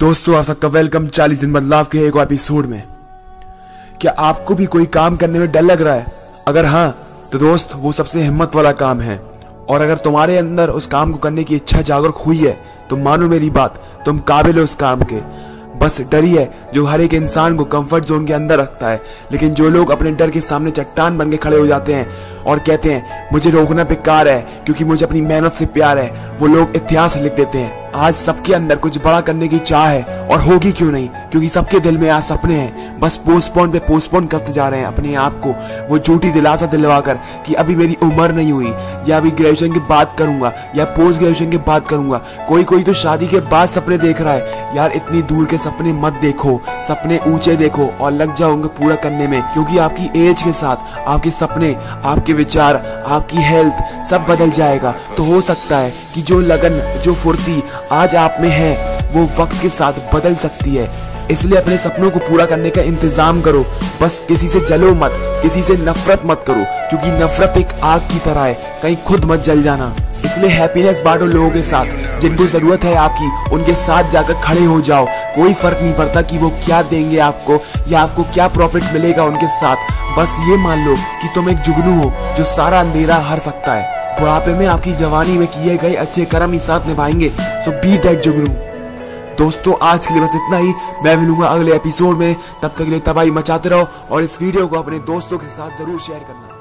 दोस्तों, आप सबका वेलकम 40 दिन बदलाव के एक एपिसोड में। क्या आपको भी कोई काम करने में डर लग रहा है? अगर हाँ तो दोस्त, वो सबसे हिम्मत वाला काम है। और अगर तुम्हारे अंदर उस काम को करने की इच्छा जागरूक हुई है तो मानो मेरी बात, तुम काबिल हो उस काम के। बस डर ही है जो हर एक इंसान को कंफर्ट जोन के अंदर रखता है। लेकिन जो लोग अपने डर के सामने चट्टान बन के खड़े हो जाते हैं और कहते हैं, मुझे रोकना बेकार है, क्योंकि मुझे अपनी मेहनत से प्यार है। वो लोग इतिहास लिख देते हैं। आज सबके अंदर कुछ बड़ा करने की चाह है। और होगी क्यों नहीं? क्योंकि सबके दिल में आज सपने हैं। बस पोस्टपोन पे पोस्टपोन करते जा रहे हैं अपने आप को। वो झूठी दिलासा दिलवा कर कि अभी मेरी उम्र नहीं हुई, या अभी ग्रेजुएशन के बाद करूँगा, या पोस्ट ग्रेजुएशन के बाद करूँगा। कोई कोई तो शादी के बाद सपने देख रहा है। यार, इतनी दूर के सपने मत देखो। सपने ऊँचे देखो और लग जाओगे पूरा करने में। क्योंकि आपकी एज के साथ, आपके सपने, आपके विचार, आपकी हेल्थ सब बदल जाएगा। तो हो सकता है कि जो लगन, जो फुर्ती आज आप में है वो वक्त के साथ बदल सकती है। इसलिए अपने सपनों को पूरा करने का इंतज़ाम करो। बस किसी से जलो मत, किसी से नफरत मत करो, क्योंकि नफरत एक आग की तरह है। कहीं खुद मत जल जाना। इसलिए हैप्पीनेस बांटो लोगों के साथ। जिनको ज़रूरत है आपकी, उनके साथ जाकर खड़े हो जाओ। कोई फ़र्क नहीं पड़ता कि वो क्या देंगे आपको, या आपको क्या प्रॉफिट मिलेगा उनके साथ। बस ये मान लो कि तुम एक जुगनू हो, जो सारा अंधेरा हर सकता है। बुढ़ापे में आपकी जवानी में किए गए अच्छे कर्म ही साथ निभाएँगे सो बी दैट जुगनू। दोस्तों, आज के लिए बस इतना ही। मैं मिलूँगा अगले एपिसोड में। तब तक के लिए तबाही मचाते रहो और इस वीडियो को अपने दोस्तों के साथ ज़रूर शेयर करना।